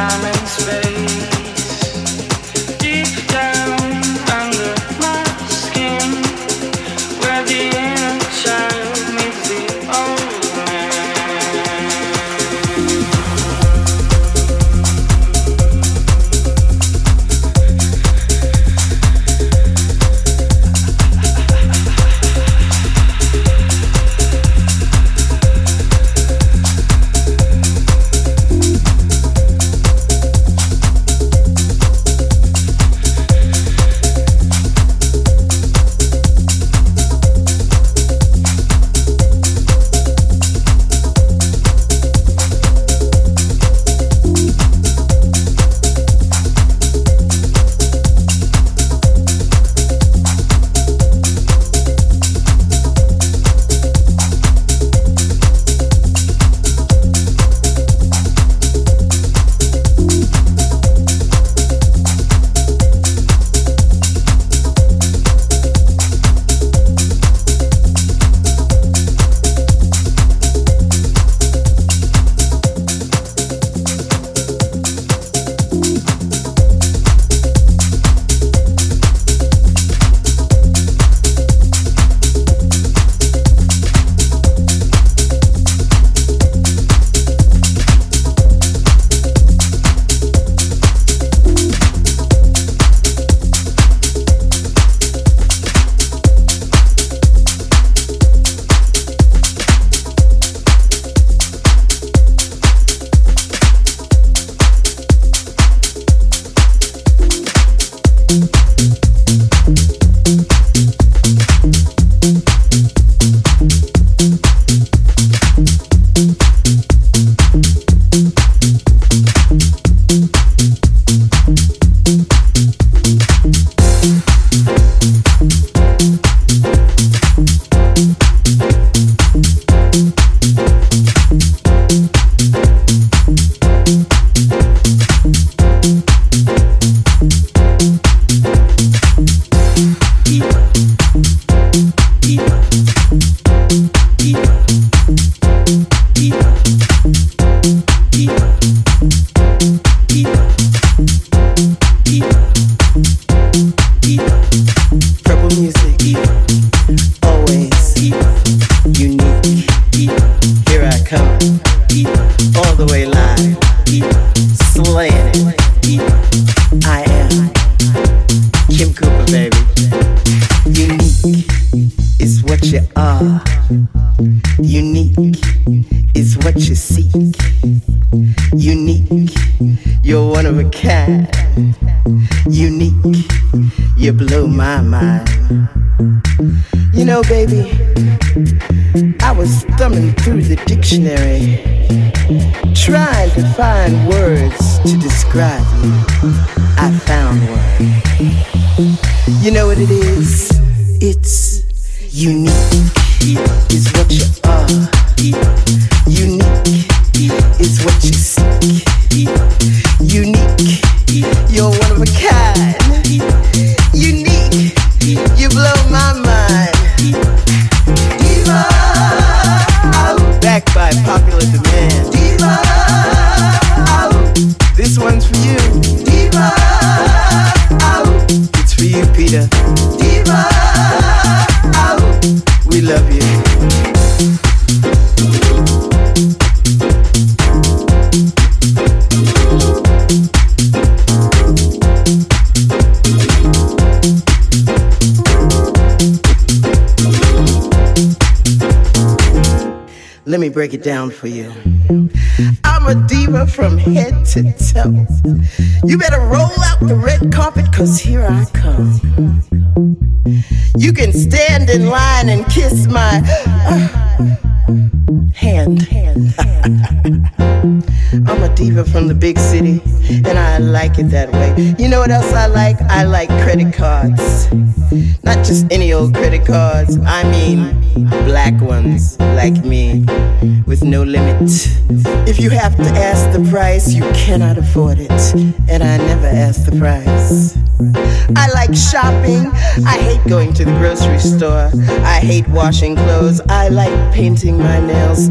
time break it down for you. I'm a diva from head to toe. You better roll out the red carpet, cause here I come. You can stand in line and kiss my uh, hand. I'm a diva from the big city, and I like it that way. You know what else I like? I like credit cards. Not just any old credit cards, I mean black ones like me with no limit. If you have to ask the price, you cannot afford it. And I never ask the price. I like shopping. I hate going to the grocery store. I hate washing clothes. I like painting my nails.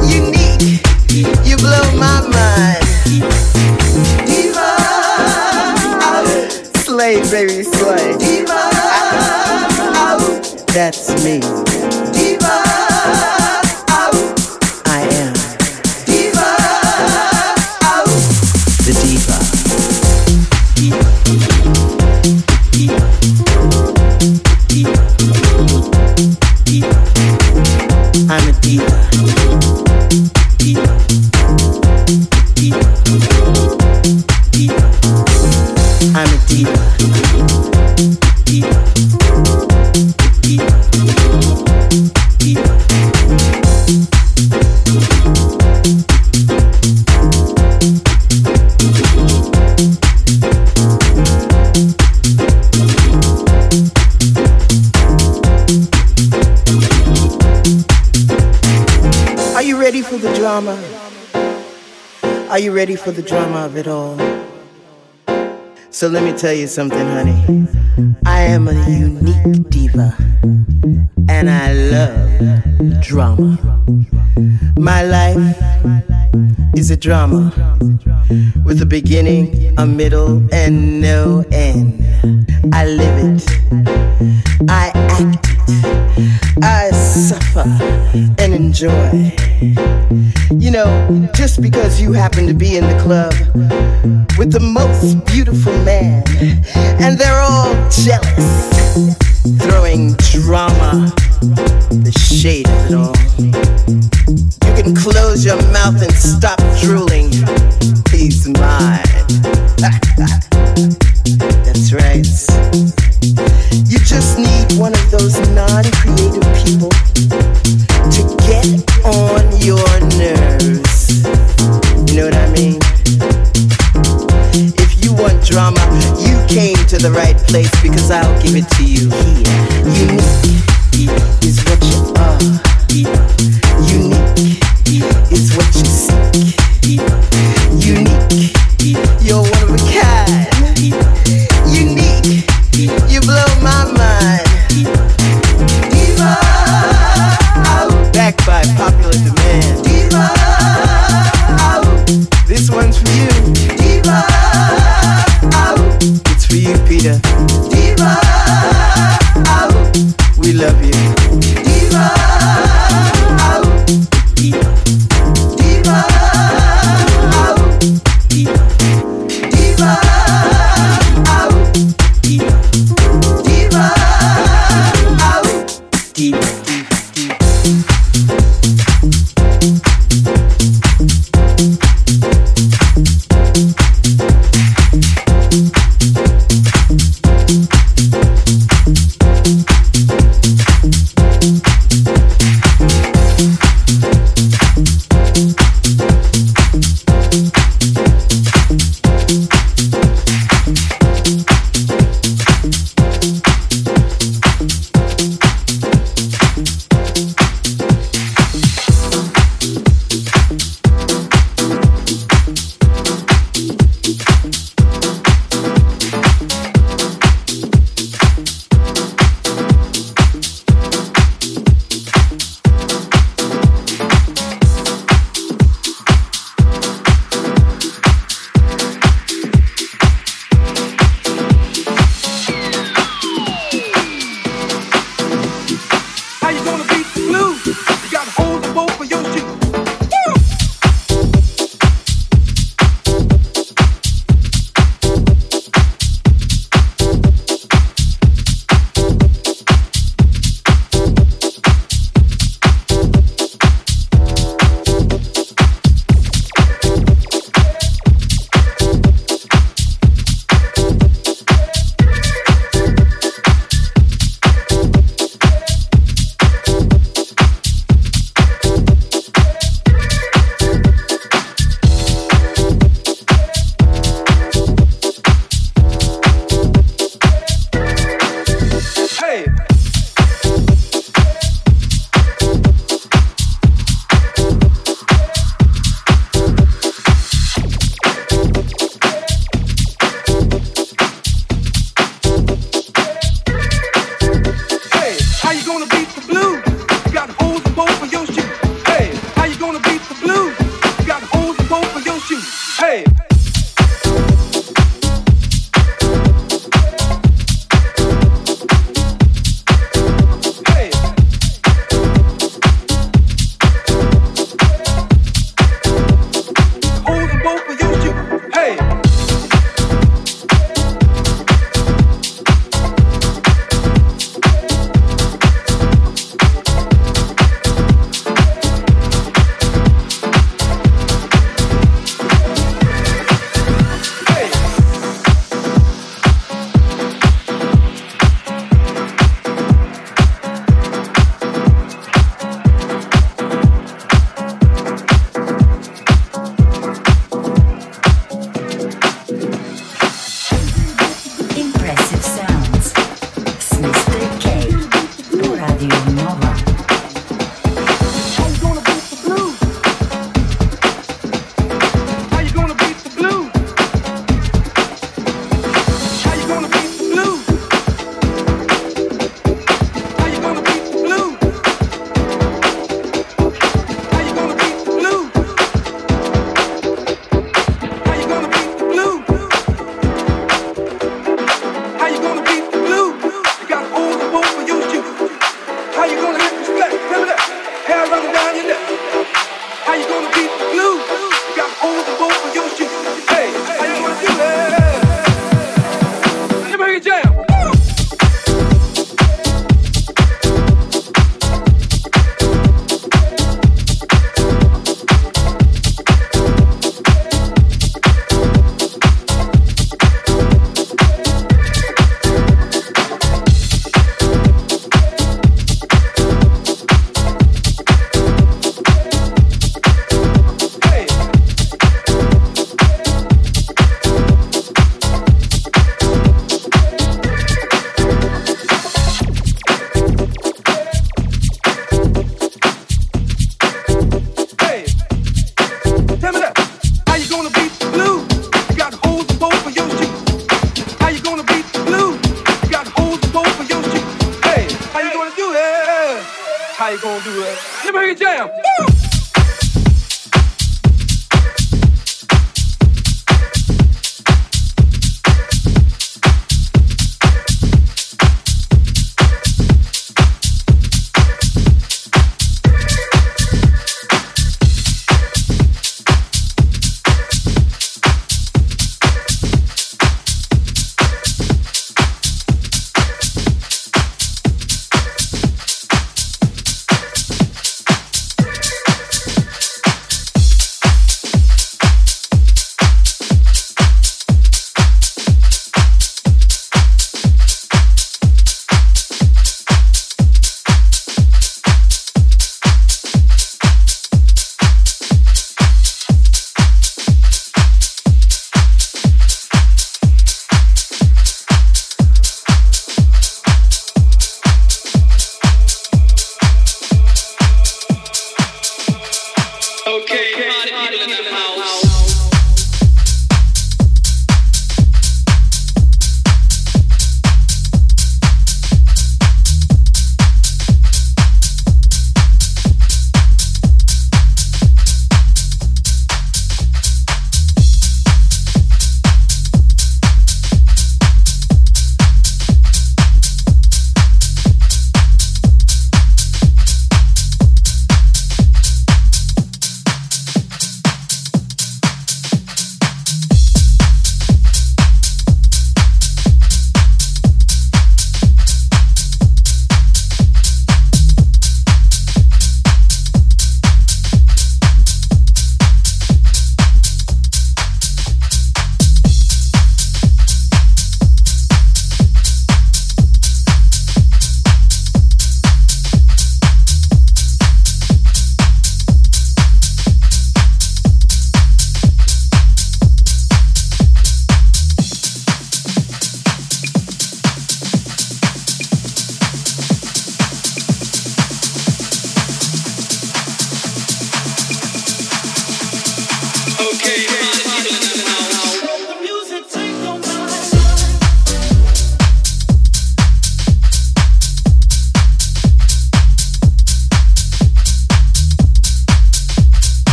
it all? So let me tell you something, honey. I am a unique diva, and I love drama. My life is a drama with a beginning, a middle, and no end. I live it, I act it, I suffer and enjoy. You know, just because you happen to be in the club with the most beautiful man, and they're all jealous, throwing drama, the shade of it all. You can close your mouth and stop drooling. He's mine. That's right. You just need one of those non creative people to get on your nerves. You know what I mean? If you want drama, you came to the right place because I'll give it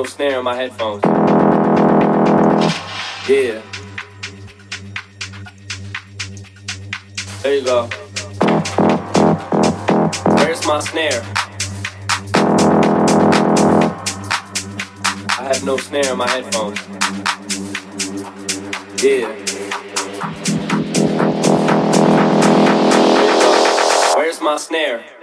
no snare in my headphones. Yeah. There you go. Where's my snare? I have no snare in my headphones. Yeah. Where's my snare?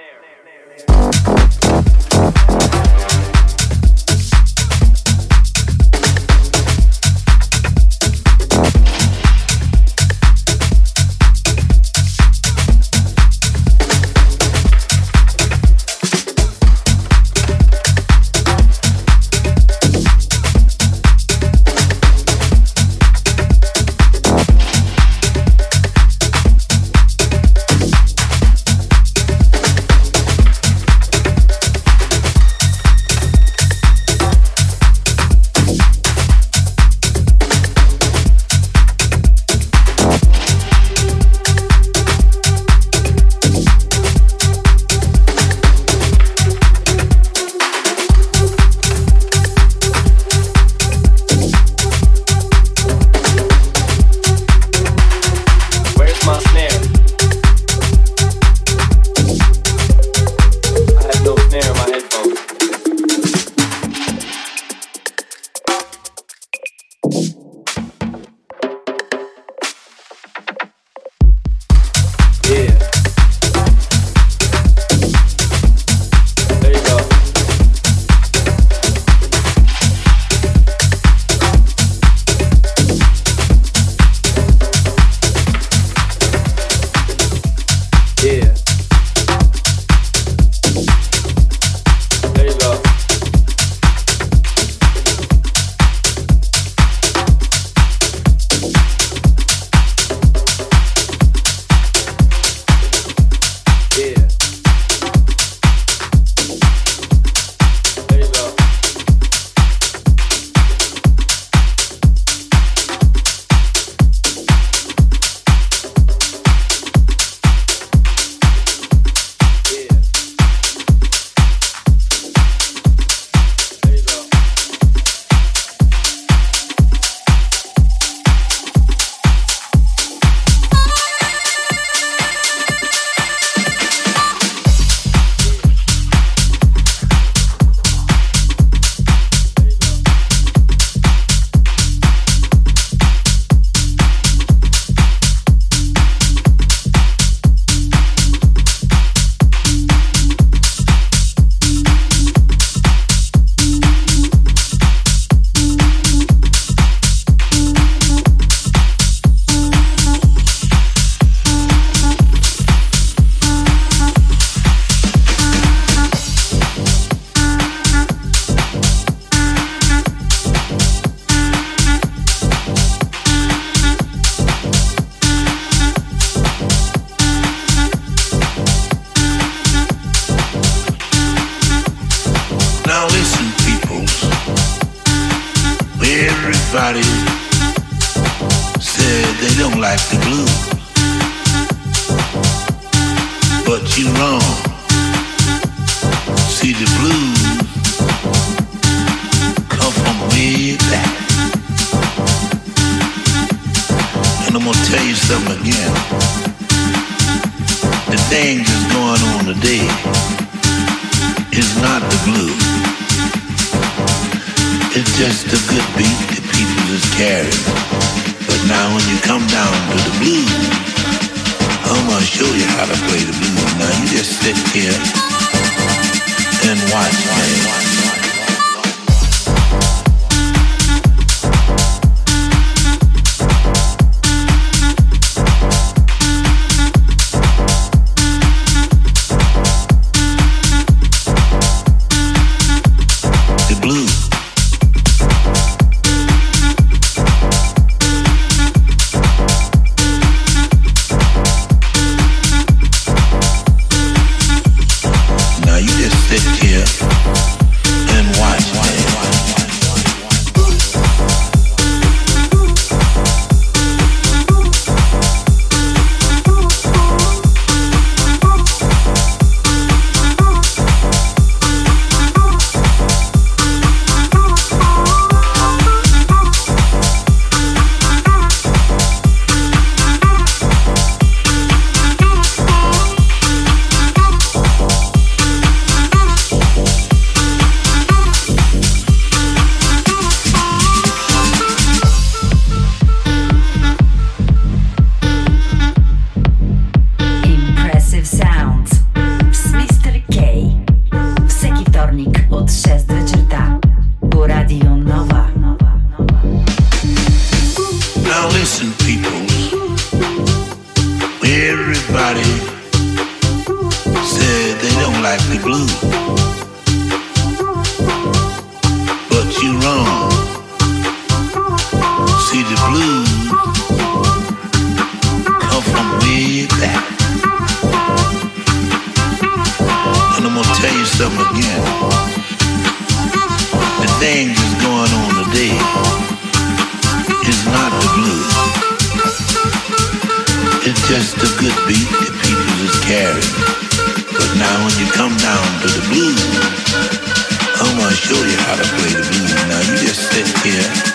Here